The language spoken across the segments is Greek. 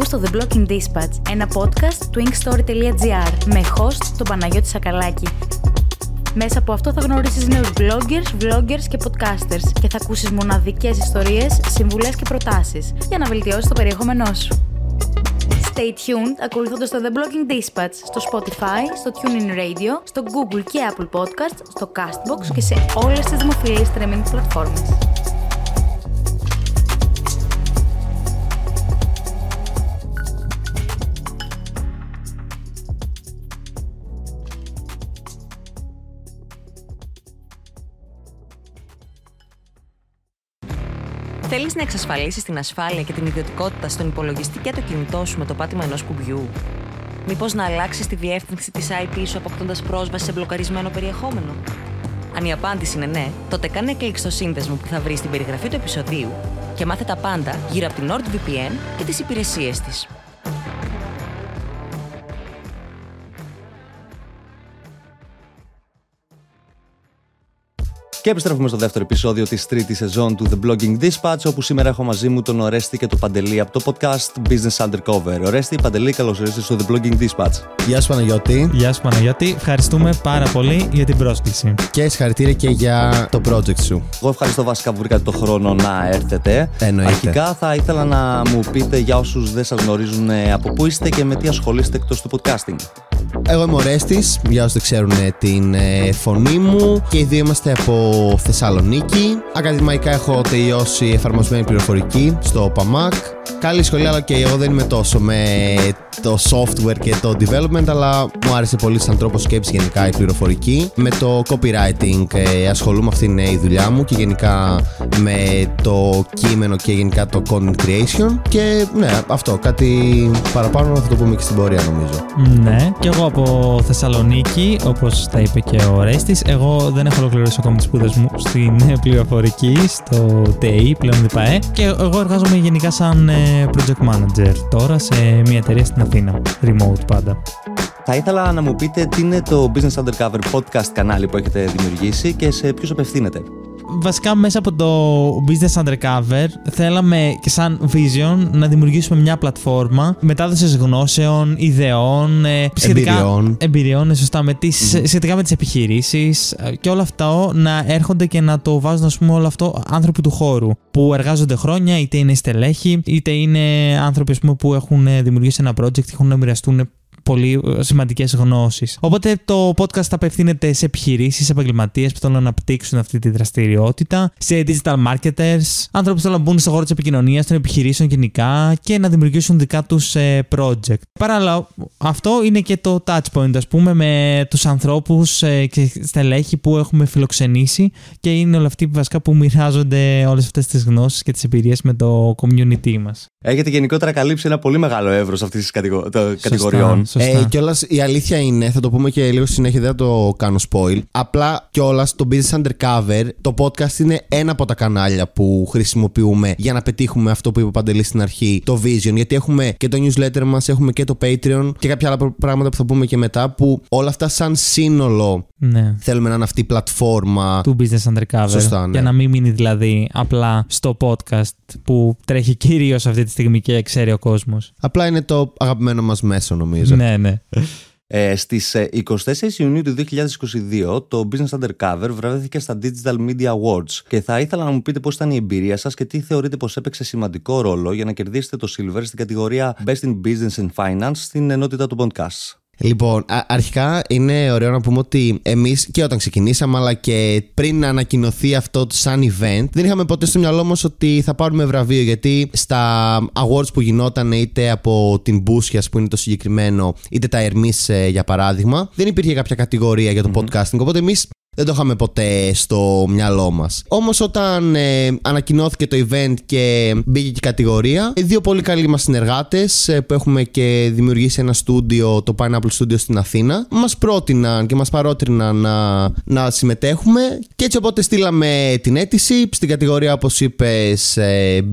Ακούς το The Blocking Dispatch, ένα podcast του inkstory.gr με host τον Παναγιώτη Σακαλάκη. Μέσα από αυτό θα γνωρίσεις νέους bloggers, vloggers και podcasters και θα ακούσεις μοναδικές ιστορίες, συμβουλές και προτάσεις για να βελτιώσεις το περιεχόμενό σου. Stay tuned ακολουθώντας το The Blogging Dispatch στο Spotify, στο TuneIn Radio, στο Google και Apple Podcasts, στο Castbox και σε όλες τις δημοφιλείς streaming πλατφόρμες. Θέλεις να εξασφαλίσεις την ασφάλεια και την ιδιωτικότητα στον υπολογιστή και το κινητό σου με το πάτημα ενός κουμπιού; Μήπως να αλλάξεις τη διεύθυνση της IP σου αποκτώντας πρόσβαση σε μπλοκαρισμένο περιεχόμενο; Αν η απάντηση είναι ναι, τότε κάνε κλικ στο σύνδεσμο που θα βρεις στην περιγραφή του επεισοδίου και μάθε τα πάντα γύρω από την NordVPN και τις υπηρεσίες της. Και επιστρέφουμε στο δεύτερο επεισόδιο της τρίτης σεζόν του The Blogging Dispatch, όπου σήμερα έχω μαζί μου τον Ορέστη και τον Παντελή από το podcast Business Undercover. Ορέστη, Παντελή, καλώς ήρθατε στο The Blogging Dispatch. Γεια σου Παναγιώτη. Γεια σου Παναγιώτη. Ευχαριστούμε πάρα πολύ για την πρόσκληση. Και συγχαρητήρια και για το project σου. Εγώ ευχαριστώ βασικά που βρήκατε το χρόνο να έρθετε. Εννοείται. Αρχικά θα ήθελα να μου πείτε για όσους δεν σας γνωρίζουν ε, από πού είστε και με τι ασχολείστε εκτός του podcasting. Εγώ είμαι ο Ρέστης, για όσους δεν ξέρουν ε, την ε, φωνή μου και οι δύο είμαστε από Θεσσαλονίκη. Ακαδημαϊκά έχω τελειώσει εφαρμοσμένη πληροφορική στο ΠΑΜΑΚ. Καλή σχολεία, αλλά και εγώ δεν είμαι τόσο με το software και το development, αλλά μου άρεσε πολύ σαν τρόπο σκέψη γενικά η πληροφορική. Με το copywriting ε, ασχολούμαι, αυτή είναι η δουλειά μου και γενικά με το κείμενο και γενικά το content creation. Και ναι, αυτό, κάτι παραπάνω θα το πούμε και στην πορεία νομίζω. Ναι, και εγώ από Θεσσαλονίκη, όπως τα είπε και ο Ρέστης. Εγώ δεν έχω ολοκληρώσει ακόμα τις σπουδές μου στην πληροφορική, στο TAE, πλέον ΔΠΑΕ. Και εγώ εργάζομαι γενικά σαν ε, project manager τώρα σε μια εταιρεία στην Αθήνα. Remote πάντα. Θα ήθελα να μου πείτε τι είναι το Business Undercover podcast κανάλι που έχετε δημιουργήσει και σε ποιους απευθύνεται. Βασικά μέσα από το Business Undercover θέλαμε και σαν vision να δημιουργήσουμε μια πλατφόρμα μετάδοσης γνώσεων, ιδεών, ε, σχετικά, Εμπειριών. εμπειριών, ε, σωστά, με τις, σχετικά με τις επιχειρήσεις ε, και όλα αυτά να έρχονται και να το βάζουν ας πούμε όλο αυτό άνθρωποι του χώρου που εργάζονται χρόνια, είτε είναι στελέχη, είτε είναι άνθρωποι ας πούμε, που έχουν ε, δημιουργήσει ένα project και έχουν να μοιραστούν πολύ σημαντικές γνώσεις. Οπότε το podcast απευθύνεται σε επιχειρήσεις, σε επαγγελματίες που θέλουν να αναπτύξουν αυτή τη δραστηριότητα, σε digital marketers, άνθρωπου που θέλουν να μπουν στον χώρο της επικοινωνίας, των επιχειρήσεων γενικά και να δημιουργήσουν δικά τους project. Παράλληλα, αυτό είναι και το touch point, ας πούμε, με τους ανθρώπους και στελέχη που έχουμε φιλοξενήσει και είναι όλοι αυτοί βασικά που μοιράζονται όλες αυτές τις γνώσεις και τις εμπειρίες με το community μας. Έχετε γενικότερα καλύψει ένα πολύ μεγάλο εύρος αυτής της κατηγοριών. Σωστά. Ε, κιόλας η αλήθεια είναι, θα το πούμε και λίγο στη συνέχεια, δεν θα το κάνω spoil. Απλά κιόλας το Business Undercover, το podcast είναι ένα από τα κανάλια που χρησιμοποιούμε για να πετύχουμε αυτό που είπε ο Παντελής στην αρχή, το Vision. Γιατί έχουμε και το newsletter μας, έχουμε και το Patreon και κάποια άλλα πράγματα που θα πούμε και μετά, που όλα αυτά σαν σύνολο Ναι. θέλουμε να είναι αυτή η πλατφόρμα. του Business Undercover. Σωστά, ναι. Για να μην μείνει δηλαδή απλά στο podcast που τρέχει κυρίως αυτή τη στιγμή και ξέρει ο κόσμος. Απλά είναι το αγαπημένο μας μέσο, νομίζω. Ναι, ναι. Ε, στις ε, 24 Ιουνίου του 2022 το Business Undercover βραβεύτηκε στα Digital Media Awards και θα ήθελα να μου πείτε πώς ήταν η εμπειρία σας και τι θεωρείτε πως έπαιξε σημαντικό ρόλο για να κερδίσετε το Silver στην κατηγορία Best in Business and Finance στην ενότητα του podcast. Λοιπόν, α- αρχικά είναι ωραίο να πούμε ότι εμείς και όταν ξεκινήσαμε, αλλά και πριν να ανακοινωθεί αυτό το σαν event, δεν είχαμε ποτέ στο μυαλό μας ότι θα πάρουμε βραβείο. Γιατί στα awards που γινόταν, είτε από την Μπούσια που είναι το συγκεκριμένο, είτε τα Ερμής για παράδειγμα, δεν υπήρχε κάποια κατηγορία για το podcasting. Οπότε εμείς δεν το είχαμε ποτέ στο μυαλό μας. Όμως, όταν ε, ανακοινώθηκε το event και μπήκε και η κατηγορία, ε, δύο πολύ καλοί μας συνεργάτες που έχουμε και δημιουργήσει ένα στούντιο, το Pineapple Studio στην Αθήνα, μας πρότειναν και μας παρότριναν να, να συμμετέχουμε. Και έτσι οπότε στείλαμε την αίτηση στην κατηγορία, όπως είπες,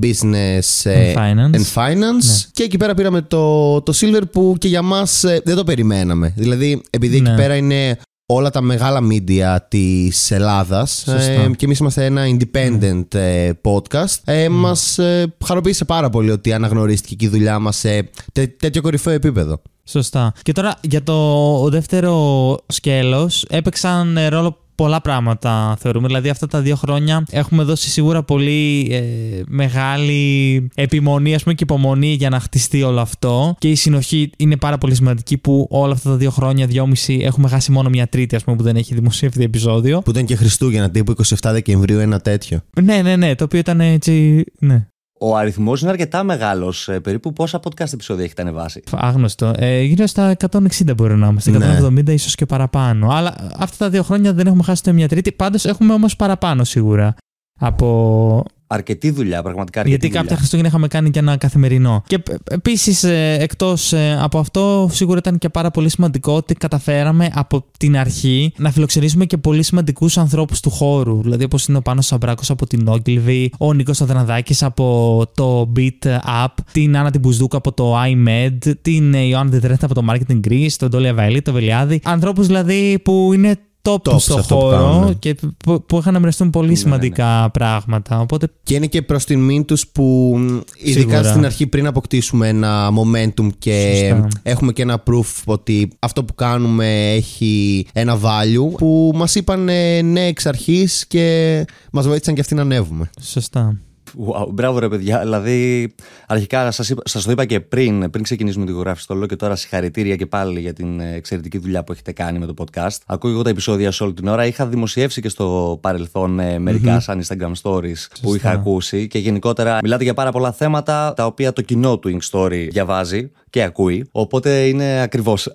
Business ε, And Finance. and finance. Ναι. Και εκεί πέρα πήραμε το, το Silver που και για μας δεν το περιμέναμε. Δηλαδή, επειδή εκεί Ναι. πέρα είναι όλα τα μεγάλα media της Ελλάδας Σωστά. ε, και εμείς είμαστε ένα independent ε, podcast. Ε, Μας ε, χαροποίησε πάρα πολύ ότι αναγνωρίστηκε και η δουλειά μας σε τέ- τέτοιο κορυφαίο επίπεδο. Σωστά. Και τώρα για το δεύτερο σκέλος έπαιξαν ε, ρόλο πολλά πράγματα θεωρούμε. Δηλαδή αυτά τα δύο χρόνια έχουμε δώσει σίγουρα πολύ ε, μεγάλη επιμονή ας πούμε, και υπομονή για να χτιστεί όλο αυτό. Και η συνοχή είναι πάρα πολύ σημαντική που όλα αυτά τα δύο χρόνια, δυόμιση, έχουμε χάσει μόνο μια τρίτη ας πούμε, που δεν έχει δημοσιεύει επεισόδιο. Που ήταν και Χριστούγεννα τύπου 27 Δεκεμβρίου ένα τέτοιο. Ναι, ναι, ναι, το οποίο ήταν έτσι. Ναι. Ο αριθμός είναι αρκετά μεγάλος. Περίπου πόσα podcast επεισόδια έχετε ανεβάσει; Άγνωστο. Ε, γύρω στα 160 μπορεί να είμαστε. Ναι. 170 ίσως και παραπάνω. Αλλά αυτά τα δύο χρόνια δεν έχουμε χάσει ούτε μια τρίτη. Πάντως έχουμε όμως παραπάνω σίγουρα. Από... Αρκετή δουλειά, πραγματικά αρκετή Γιατί κάποια δουλειά. Χριστούγεννα είχαμε κάνει και ένα καθημερινό. Και επίσης, εκτός από αυτό, σίγουρα ήταν και πάρα πολύ σημαντικό ότι καταφέραμε από την αρχή να φιλοξενήσουμε και πολύ σημαντικούς ανθρώπους του χώρου. Δηλαδή, όπως είναι ο Πάνος Σαμπράκος από την Ogilvy, ο Νίκος Αδρανδάκης από το Beat Up, την Άννα την Μπουζδούκα από το iMed, την Ιωάννα Δετρέθα από το Marketing Greece, τον Τόλια Βαέλη, τον Βελιάδη. Ανθρώπους δηλαδή που είναι top, Top σε στο αυτό που χώρο κάνουν. και που, που είχαν να μοιραστούν πολύ Ναι, σημαντικά πράγματα. Οπότε Και είναι και προς τιμήν τους που, μ, ειδικά Σίγουρα. στην αρχή, πριν αποκτήσουμε ένα momentum και Σωστά. έχουμε και ένα proof ότι αυτό που κάνουμε έχει ένα value, που μας είπαν ε, ναι εξ αρχής και μας βοήθησαν και αυτοί να ανέβουμε. σωστά. Wow, μπράβο ρε παιδιά. Δηλαδή, αρχικά σας, είπα, σας το είπα και πριν, πριν ξεκινήσουμε τη γραφή, το λέω και τώρα συγχαρητήρια και πάλι για την ε, εξαιρετική δουλειά που έχετε κάνει με το podcast. Ακούω εγώ τα επεισόδια σε όλη την ώρα. Είχα δημοσιεύσει και στο παρελθόν ε, μερικα σαν Instagram stories που είχα ακούσει και γενικότερα μιλάτε για πάρα πολλά θέματα τα οποία το κοινό του Ink Story διαβάζει και ακούει. Οπότε είναι ακριβώς.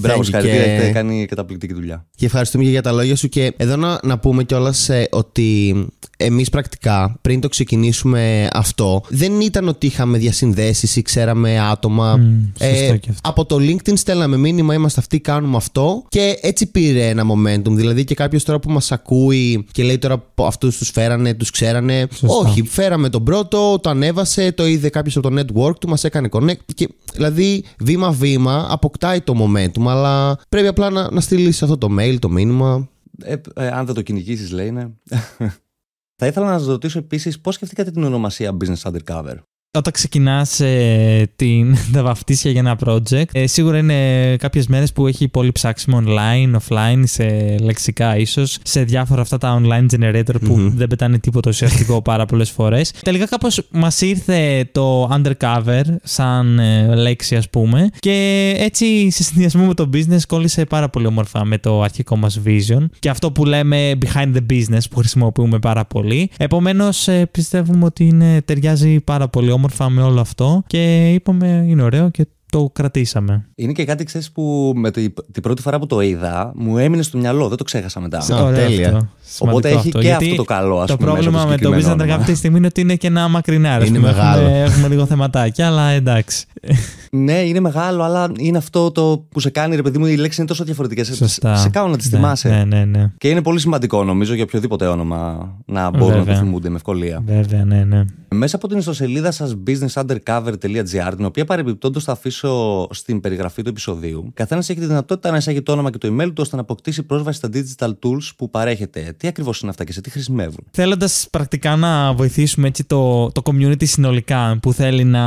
Μπράβο, you συγχαρητήρια. και- Έχετε κάνει καταπληκτική δουλειά. Και ευχαριστούμε και για τα λόγια σου. Και εδώ να, να πούμε κιόλας ότι εμείς πρακτικά πριν το ξεκινήσουμε αυτό, δεν ήταν ότι είχαμε διασυνδέσεις ή ξέραμε άτομα. Ε, Μμ, σωστό και αυτό. από το LinkedIn στέλναμε μήνυμα, είμαστε αυτοί, κάνουμε αυτό. Και έτσι πήρε ένα momentum. Δηλαδή και κάποιος τώρα που μας ακούει και λέει τώρα αυτούς τους φέρανε, τους ξέρανε. Σωστά. Όχι, φέραμε τον πρώτο, το ανέβασε, το είδε κάποιος από το network του, μας έκανε connect. Και, δηλαδή βήμα-βήμα αποκτάει το momentum, αλλά πρέπει απλά να, να στείλεις αυτό το mail, το μήνυμα. Ε, ε, αν δεν το κυνηγήσεις, λέει, ναι. Θα ήθελα να σας ρωτήσω επίσης πώς σκεφτήκατε την ονομασία Business Undercover; Όταν ξεκινάς την, τα βαφτίσια για ένα project, ε, σίγουρα είναι κάποιες μέρες που έχει πολύ ψάξιμο online, offline, σε λεξικά ίσως, σε διάφορα αυτά τα online generator που Μμμ. δεν πετάνε τίποτα ουσιαστικό πάρα πολλές φορές. Τελικά κάπως μας ήρθε το undercover σαν ε, λέξη, ας πούμε, και έτσι σε συνδυασμό με το business κόλλησε πάρα πολύ όμορφα με το αρχικό μας vision και αυτό που λέμε behind the business που χρησιμοποιούμε πάρα πολύ. Επομένως, πιστεύουμε ότι είναι, ταιριάζει πάρα πολύ όμορφα με όλο αυτό και είπαμε είναι ωραίο και το κρατήσαμε. Είναι και κάτι, ξέρεις, που με την, την πρώτη φορά που το είδα μου έμεινε στο μυαλό, δεν το ξέχασα μετά. Α, Ωραίο τέλεια. αυτό. Οπότε Σημαντικό έχει και Γιατί αυτό το καλό, ας Το πούμε, μέσα πρόβλημα από με το συγκεκριμένο business όνομα. αυτή τη στιγμή είναι ότι είναι και ένα μακρινάρι. Είναι ας πούμε. μεγάλο. Έχουμε, έχουμε λίγο θεματάκια, αλλά εντάξει. Ναι, είναι μεγάλο, αλλά είναι αυτό το που σε κάνει, ρε παιδί μου, οι λέξεις είναι τόσο διαφορετικές. Σωστά. Σε κάνουν να τις Ναι, θυμάσαι. Ναι, ναι, ναι. Και είναι πολύ σημαντικό, νομίζω, για οποιοδήποτε όνομα να μπορούν να Βέβαια. το θυμούνται με ευκολία. Βέβαια, ναι, ναι. Μέσα από την ιστοσελίδα σας businessundercover.gr, την οποία παρεμπιπτόντως θα αφήσω στην περιγραφή του επεισοδίου, καθένας έχει τη δυνατότητα να εισάγει το όνομα και το email του ώστε να αποκτήσει πρόσβαση στα digital tools που παρέχετε. Τι ακριβώς είναι αυτά και σε τι χρησιμεύουν. Θέλοντας πρακτικά να βοηθήσουμε έτσι το, το community συνολικά που θέλει να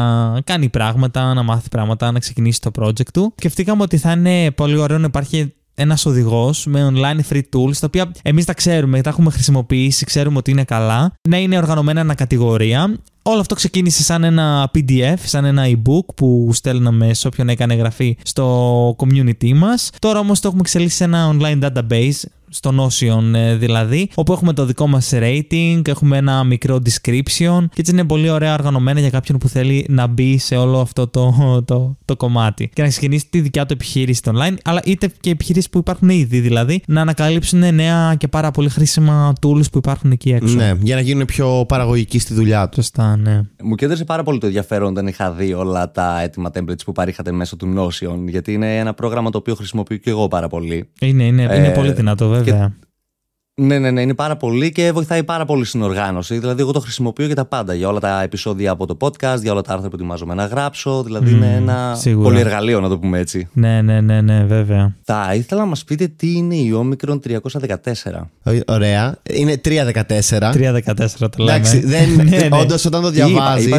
κάνει πράγματα, να μάθει πράγματα, να ξεκινήσει το project του, σκεφτήκαμε ότι θα είναι πολύ ωραίο να υπάρχει ένας οδηγός με online free tools, τα οποία εμείς τα ξέρουμε, τα έχουμε χρησιμοποιήσει, ξέρουμε ότι είναι καλά, να είναι οργανωμένα ανά κατηγορία. Όλο αυτό ξεκίνησε σαν ένα PDF, σαν ένα e-book που στέλναμε σε όποιον έκανε εγγραφή στο community μας. Τώρα όμως το έχουμε εξελίξει σε ένα online database στο Notion ε, δηλαδή, όπου έχουμε το δικό μας rating, έχουμε ένα μικρό description και έτσι είναι πολύ ωραία οργανωμένα για κάποιον που θέλει να μπει σε όλο αυτό το, το, το κομμάτι και να ξεκινήσει τη δικιά του επιχείρηση στο online, αλλά είτε και επιχειρήσεις που υπάρχουν ήδη, δηλαδή να ανακαλύψουν νέα και πάρα πολύ χρήσιμα tools που υπάρχουν εκεί έξω. Ναι, για να γίνουν πιο παραγωγικοί στη δουλειά τους. Σωστά, ναι. Μου κέντρισε πάρα πολύ το ενδιαφέρον όταν είχα δει όλα τα έτοιμα templates που παρήχατε μέσω του Notion, γιατί είναι ένα πρόγραμμα το οποίο χρησιμοποιώ και εγώ πάρα πολύ. Είναι, είναι, είναι Ε, πολύ δυνατό, βέβαια. Ναι, ναι, ναι, είναι πάρα πολύ και βοηθάει πάρα πολύ στην οργάνωση. Δηλαδή, εγώ το χρησιμοποιώ για τα πάντα. Για όλα τα επεισόδια από το podcast, για όλα τα άρθρα που ετοιμάζομαι να γράψω. Δηλαδή, Μμμ, είναι ένα σίγουρα. πολύ εργαλείο, να το πούμε έτσι. Ναι, ναι, ναι, ναι, βέβαια. Θα ήθελα να μας πείτε τι είναι η Omicron 314. Ω- Ωραία. Είναι 3-14. 3-14 το λέμε. Εντάξει, δεν. ναι, ναι. Όντως, όταν το Τι είπα, διαβάζει.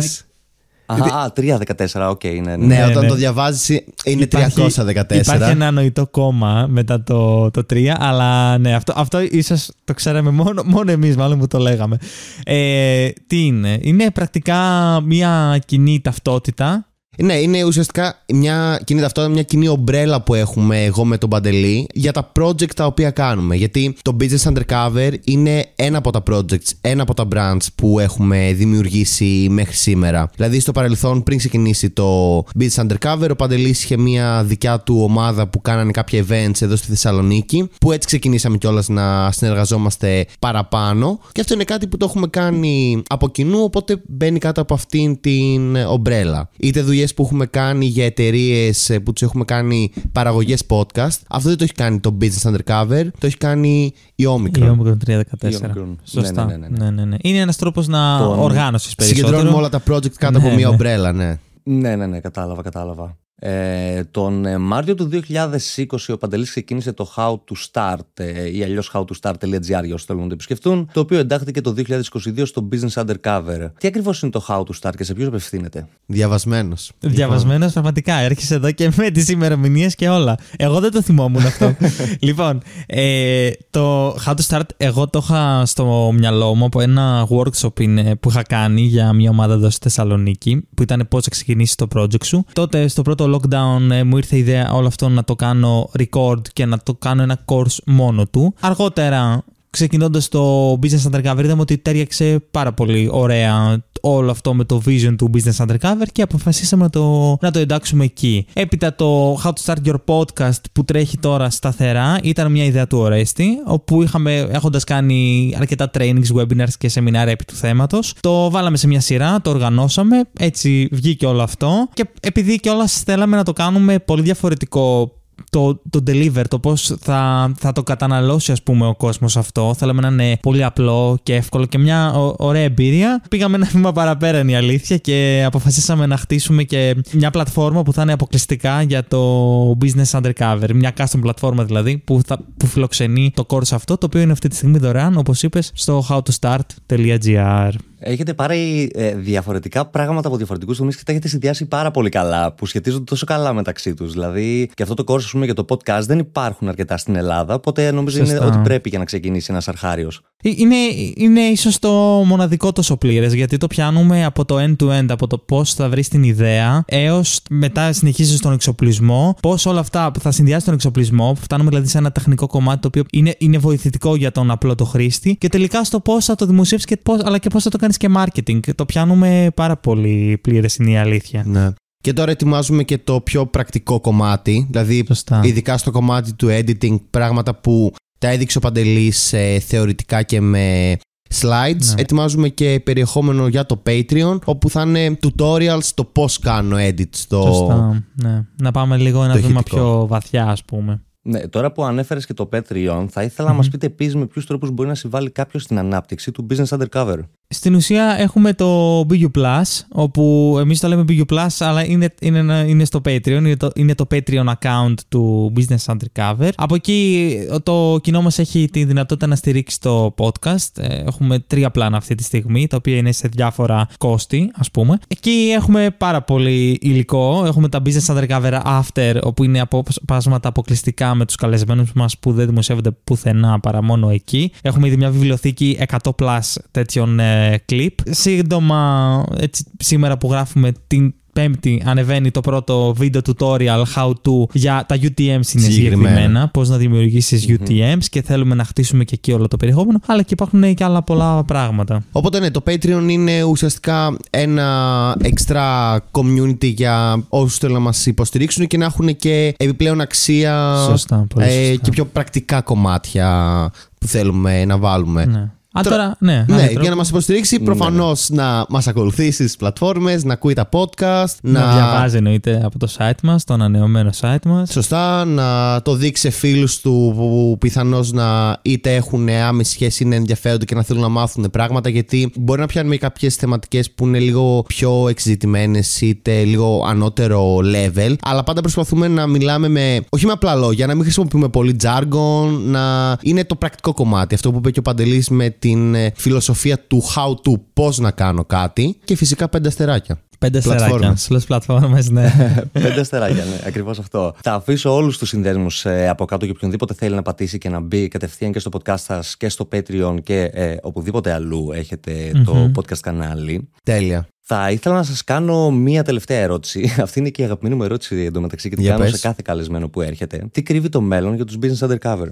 Είπα- Α, α, 314, οκ, ναι, ναι. Ναι, Ναι, όταν ναι. το διαβάζεις είναι Υπάρχει- 314. Υπάρχει ένα νοητό κόμμα μετά το, το 3, αλλά ναι, αυτό, αυτό ίσως το ξέραμε μόνο, μόνο εμείς μάλλον που το λέγαμε. Ε, τι είναι, είναι πρακτικά μια κοινή ταυτότητα. Ναι, είναι ουσιαστικά μια κοινή ταυτότητα, μια κοινή ομπρέλα που έχουμε εγώ με τον Παντελή για τα project τα οποία κάνουμε. Γιατί το Business Undercover είναι ένα από τα projects, ένα από τα brands που έχουμε δημιουργήσει μέχρι σήμερα. Δηλαδή στο παρελθόν, πριν ξεκινήσει το Business Undercover, ο Παντελής είχε μια δικιά του ομάδα που κάνανε κάποια events εδώ στη Θεσσαλονίκη, που έτσι ξεκινήσαμε κιόλας να συνεργαζόμαστε παραπάνω. Και αυτό είναι κάτι που το έχουμε κάνει από κοινού, οπότε μπαίνει κάτω από αυτήν την ομπρέλα. Είτε δουλειές που έχουμε κάνει για εταιρείες που του έχουμε κάνει παραγωγές podcast. Αυτό δεν το έχει κάνει το Business Undercover, το έχει κάνει η Omicron. Η Omicron 314. Η Omicron. Σωστά. Ναι, ναι, ναι, ναι. Ναι, ναι, ναι. Είναι ένας τρόπος να Τον- οργάνωσης περισσότερο. Συγκεντρώνουμε όλα τα project κάτω Ναι, από μια ναι. ομπρέλα, ναι. Ναι, ναι, ναι, κατάλαβα, κατάλαβα. Ε, τον ε, Μάρτιο του 2020 ο Παντελής ξεκίνησε το How to Start ε, ή αλλιώς howtostart.gr για όσοι θέλουν να το επισκεφτούν, το οποίο εντάχθηκε το 2022 στο Business Undercover. Τι ακριβώς είναι το How to Start και σε ποιους απευθύνεται; Διαβασμένος. Διαβασμένος πραγματικά. Έρχεσαι εδώ και με τις ημερομηνίες και όλα. Εγώ δεν το θυμόμουν αυτό. λοιπόν, ε, το How to Start, εγώ το είχα στο μυαλό μου από ένα workshop είναι, που είχα κάνει για μια ομάδα εδώ στη Θεσσαλονίκη, που ήταν πώς θα ξεκινήσεις το project σου. Τότε στο πρώτο lockdown ε, μου ήρθε η ιδέα όλο αυτό να το κάνω record και να το κάνω ένα course μόνο του. Αργότερα ξεκινώντας το Business Undercover, είδαμε ότι τέριαξε πάρα πολύ ωραία όλο αυτό με το vision του Business Undercover και αποφασίσαμε να το, να το εντάξουμε εκεί. Έπειτα το How to Start Your Podcast που τρέχει τώρα σταθερά ήταν μια ιδέα του Ορέστη, όπου είχαμε, έχοντας κάνει αρκετά trainings, webinars και σεμινάρια επί του θέματος, το βάλαμε σε μια σειρά, το οργανώσαμε, έτσι βγήκε όλο αυτό και επειδή κιόλας θέλαμε να το κάνουμε πολύ διαφορετικό το, το deliver, το πώς θα, θα το καταναλώσει ας πούμε ο κόσμος αυτό. Θέλαμε να είναι πολύ απλό και εύκολο και μια ω- ωραία εμπειρία. Πήγαμε ένα βήμα παραπέρα είναι η αλήθεια και αποφασίσαμε να χτίσουμε και μια πλατφόρμα που θα είναι αποκλειστικά για το business undercover. Μια custom πλατφόρμα δηλαδή που, θα, που φιλοξενεί το course αυτό το οποίο είναι αυτή τη στιγμή δωρεάν όπως είπες στο howtostart.gr Έχετε πάρει ε, διαφορετικά πράγματα από διαφορετικούς τομείς και τα έχετε συνδυάσει πάρα πολύ καλά, που σχετίζονται τόσο καλά μεταξύ τους. Δηλαδή, και αυτό το course, ας πούμε, για το podcast δεν υπάρχουν αρκετά στην Ελλάδα, οπότε νομίζω είναι Σωστά. ότι πρέπει για να ξεκινήσει ένας αρχάριος. Ε, Είναι, είναι ίσως το μοναδικό τόσο πλήρες, γιατί το πιάνουμε από το end-to-end, από το πώς θα βρεις την ιδέα, έως μετά συνεχίζεις στον εξοπλισμό, πώς όλα αυτά που θα συνδυάσει τον εξοπλισμό, που φτάνουμε δηλαδή σε ένα τεχνικό κομμάτι το οποίο είναι, είναι βοηθητικό για τον απλό το χρήστη, και τελικά στο πώς θα το δημοσιεύσεις, και πώς, αλλά και πώς θα το κάνεις και marketing. Το πιάνουμε πάρα πολύ πλήρες, είναι η αλήθεια. Ναι. Και τώρα ετοιμάζουμε και το πιο πρακτικό κομμάτι, δηλαδή Σωστά. ειδικά στο κομμάτι του editing, πράγματα που τα έδειξε ο Παντελής ε, θεωρητικά και με slides. Ναι. Ετοιμάζουμε και περιεχόμενο για το Patreon, όπου θα είναι tutorials το πώς κάνω edit στο... Σωστά. Ναι. Να πάμε λίγο ένα το βήμα ηχητικό. πιο βαθιά, ας πούμε. Ναι, τώρα που ανέφερες και το Patreon, θα ήθελα να μας πείτε επίσης με ποιους τρόπους μπορεί να συμβάλλει κάποιος στην ανάπτυξη του Business Undercover. Στην ουσία έχουμε το BU Plus, όπου εμείς το λέμε BU Plus, αλλά είναι, είναι, ένα- είναι στο Patreon, είναι το, είναι το Patreon account του Business Undercover. Από εκεί το κοινό μας έχει τη δυνατότητα να στηρίξει το podcast. Ε, Έχουμε τρία πλάνα αυτή τη στιγμή, τα οποία είναι σε διάφορα κόστη, ας πούμε. Εκεί έχουμε πάρα πολύ υλικό. Έχουμε τα Business Undercover After, όπου είναι απόσπασματα αποκλειστικά με τους καλεσμένους μας που δεν δημοσιεύονται πουθενά παρά μόνο εκεί. Έχουμε ήδη μια βιβλιοθήκη 100 plus τέτοιων ε, κλιπ. Σύντομα, έτσι, σήμερα που γράφουμε την Πέμπτη ανεβαίνει το πρώτο βίντεο tutorial how to για τα UTMs είναι Συγκεκριμένα. συγκεκριμένα. Πώς να δημιουργήσεις UTMs και θέλουμε να χτίσουμε και εκεί όλο το περιεχόμενο. Αλλά και υπάρχουν και άλλα πολλά πράγματα. Οπότε ναι, το Patreon είναι ουσιαστικά ένα extra community για όσους θέλουν να μας υποστηρίξουν και να έχουν και επιπλέον αξία Σωστά, πολύ ε, σωστά. και πιο πρακτικά κομμάτια που θέλουμε να βάλουμε. Ναι. Α, τώρα, ναι. Ναι, άλλο για να μας υποστηρίξει, προφανώς να μας ακολουθήσει στις πλατφόρμες, να ακούει τα podcast, να... να διαβάζει εννοείται από το site μας, το ανανεωμένο site μας. Σωστά, να το δείξει σε φίλους του που πιθανώς να είτε έχουν άμεση σχέση, είναι ενδιαφέρονται και να θέλουν να μάθουν πράγματα. Γιατί μπορεί να πιάνουμε κάποιες θεματικές που είναι λίγο πιο εξειδικευμένε, είτε λίγο ανώτερο level. Αλλά πάντα προσπαθούμε να μιλάμε με, όχι με απλά λόγια, να μην χρησιμοποιούμε πολύ jargon, να είναι το πρακτικό κομμάτι. Αυτό που είπε και ο Παντελής με την ε, φιλοσοφία του how to, πώς να κάνω κάτι. Και φυσικά πέντε αστεράκια. Πέντε αστεράκια. Σλε πλατφόρμες, ναι. Πέντε αστεράκια, ναι, ακριβώς αυτό. Θα αφήσω όλους τους συνδέσμους ε, από κάτω και οποιονδήποτε θέλει να πατήσει και να μπει κατευθείαν και στο podcast σας και στο Patreon και ε, οπουδήποτε αλλού το podcast κανάλι. Τέλεια. Θα ήθελα να σας κάνω μία τελευταία ερώτηση. Αυτή είναι και η αγαπημένη μου ερώτηση εντωμεταξύ και την κάνω σε κάθε καλεσμένο που έρχεται. Τι κρύβει το μέλλον για τους Business Undercover;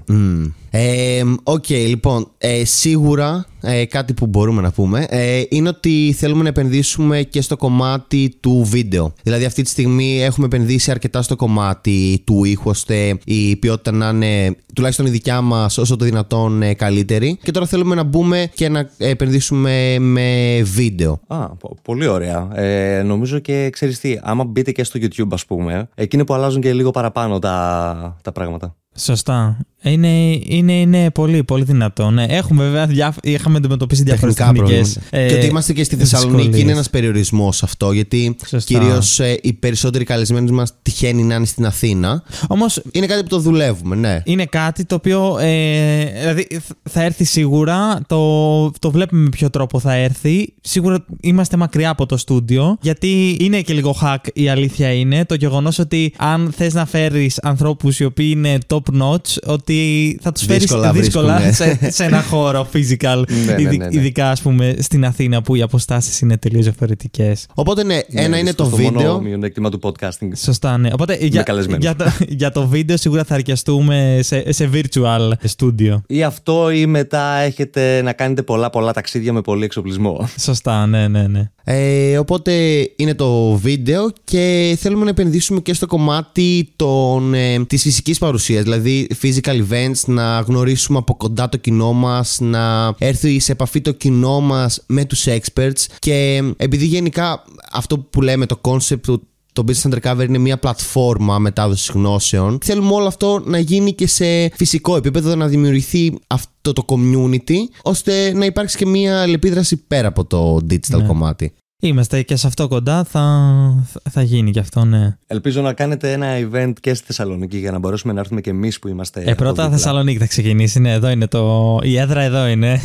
OK, mm. λοιπόν, ε, σίγουρα ε, κάτι που μπορούμε να πούμε ε, είναι ότι θέλουμε να επενδύσουμε και στο κομμάτι του βίντεο. Δηλαδή, αυτή τη στιγμή έχουμε επενδύσει αρκετά στο κομμάτι του ήχου, ώστε η ποιότητα να είναι τουλάχιστον η δικιά μας όσο το δυνατόν ε, καλύτερη. Και τώρα θέλουμε να μπούμε και να επενδύσουμε με βίντεο. Α, πολύ Πολύ ωραία. Ε, νομίζω και ξέρεις τι, άμα μπείτε και στο YouTube, ας πούμε, εκείνοι που αλλάζουν και λίγο παραπάνω τα, τα πράγματα. Σωστά. Είναι, είναι, είναι πολύ, πολύ δυνατό. Ναι. Έχουμε βέβαια διά, είχαμε αντιμετωπίσει διάφορες τεχνικές. Ε, και ότι είμαστε και στη Θεσσαλονίκη είναι ένας περιορισμός αυτό. Γιατί κυρίως ε, οι περισσότεροι καλεσμένοι μας τυχαίνει να είναι στην Αθήνα. Όμω. Είναι κάτι που το δουλεύουμε, ναι. Είναι κάτι το οποίο. Ε, δηλαδή θα έρθει σίγουρα. Το, το βλέπουμε με ποιο τρόπο θα έρθει. Σίγουρα είμαστε μακριά από το στούντιο. Γιατί είναι και λίγο hack η αλήθεια είναι. Το γεγονός ότι αν θες να φέρεις ανθρώπους οι οποίοι είναι top notch, ότι ότι θα τους φέρεις δύσκολα, δύσκολα σε, σε, ένα χώρο physical. Ναι, ναι, ναι, ειδικά, ας πούμε, στην Αθήνα που οι αποστάσεις είναι τελείως διαφορετικές. Οπότε, ναι, ένα είναι το βίντεο. Είναι το μειονέκτημα του podcasting. Σωστά, ναι. Οπότε, για, για, το, για το βίντεο σίγουρα θα αρκεστούμε σε, σε virtual studio. Ή αυτό, ή μετά έχετε να κάνετε πολλά πολλά ταξίδια με πολύ εξοπλισμό. Σωστά, ναι, ναι, ναι. Ε, οπότε είναι το βίντεο και θέλουμε να επενδύσουμε και στο κομμάτι των, ε, της φυσικής παρουσίας, δηλαδή physical events, να γνωρίσουμε από κοντά το κοινό μας, να έρθει σε επαφή το κοινό μας με τους experts και επειδή γενικά αυτό που λέμε το concept το Business Undercover είναι μια πλατφόρμα μετάδοσης γνώσεων. Θέλουμε όλο αυτό να γίνει και σε φυσικό επίπεδο, να δημιουργηθεί αυτό το community, ώστε να υπάρξει και μια αλληλεπίδραση πέρα από το digital ναι. κομμάτι. Είμαστε και σε αυτό κοντά, θα, θα γίνει και αυτό, ναι. Ελπίζω να κάνετε ένα event και στη Θεσσαλονίκη για να μπορέσουμε να έρθουμε και εμείς που είμαστε. Ε, πρώτα Θεσσαλονίκη θα ξεκινήσει, ναι, εδώ είναι το. Η έδρα εδώ είναι.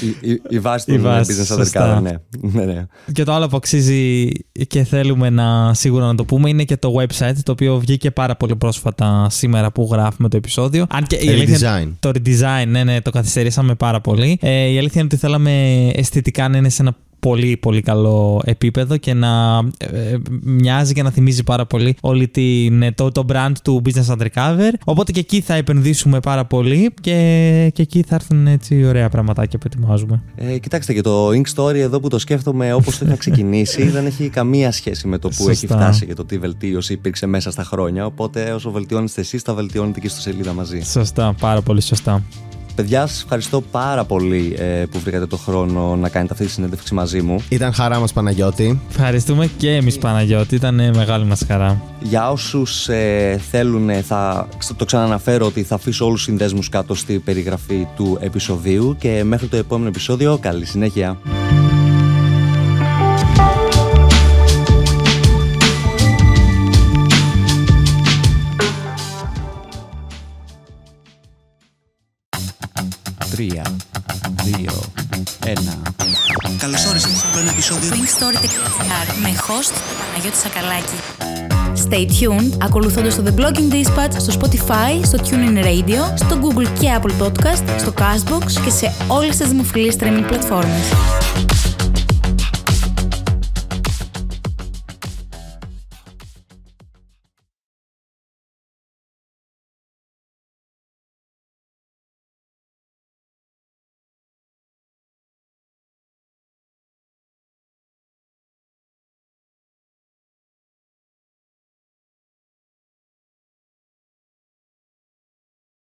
Η, η, η βάση του business undercover, ναι. ναι, ναι. Και το άλλο που αξίζει και θέλουμε να σίγουρα να το πούμε είναι και το website, το οποίο βγήκε πάρα πολύ πρόσφατα σήμερα που γράφουμε το επεισόδιο. Αν και η αλήθεια, το redesign, ναι, ναι, το καθυστερήσαμε πάρα πολύ. Ε, η αλήθεια είναι ότι θέλαμε αισθητικά να είναι σε ένα πολύ πολύ καλό επίπεδο και να ε, μοιάζει και να θυμίζει πάρα πολύ όλη την, ε, το, το brand του Business Undercover. Οπότε και εκεί θα επενδύσουμε πάρα πολύ και, και εκεί θα έρθουν έτσι ωραία πραγματάκια που ετοιμάζουμε. Ε, κοιτάξτε και το Ink Story εδώ που το σκέφτομαι όπως το είχα ξεκινήσει δεν έχει καμία σχέση με το που έχει φτάσει και το τι βελτίωση υπήρξε μέσα στα χρόνια. Οπότε όσο βελτιώνεστε εσείς θα βελτιώνετε και στο σελίδα μαζί. Σωστά, πάρα πολύ σωστά. Παιδιά, σας ευχαριστώ πάρα πολύ ε, που βρήκατε το χρόνο να κάνετε αυτή τη συνέντευξη μαζί μου. Ήταν χαρά μας, Παναγιώτη. Ευχαριστούμε και εμείς, Παναγιώτη. Ήταν μεγάλη μας χαρά. Για όσους ε, θέλουν, θα το ξαναναφέρω ότι θα αφήσω όλους τους συνδέσμους κάτω στη περιγραφή του επεισοδίου. Και μέχρι το επόμενο επεισόδιο, καλή συνέχεια. Τρία, δύο, ένα. Καλώς όρισες στο ένα επεισόδιο Story.gr με host Παναγιώτη Σακαλάκη. Stay tuned, ακολουθώντας το The Blogging Dispatch στο Spotify, στο TuneIn Radio, στο Google και Apple Podcast, στο Castbox και σε όλες τις δημοφιλείς streaming πλατφόρμες.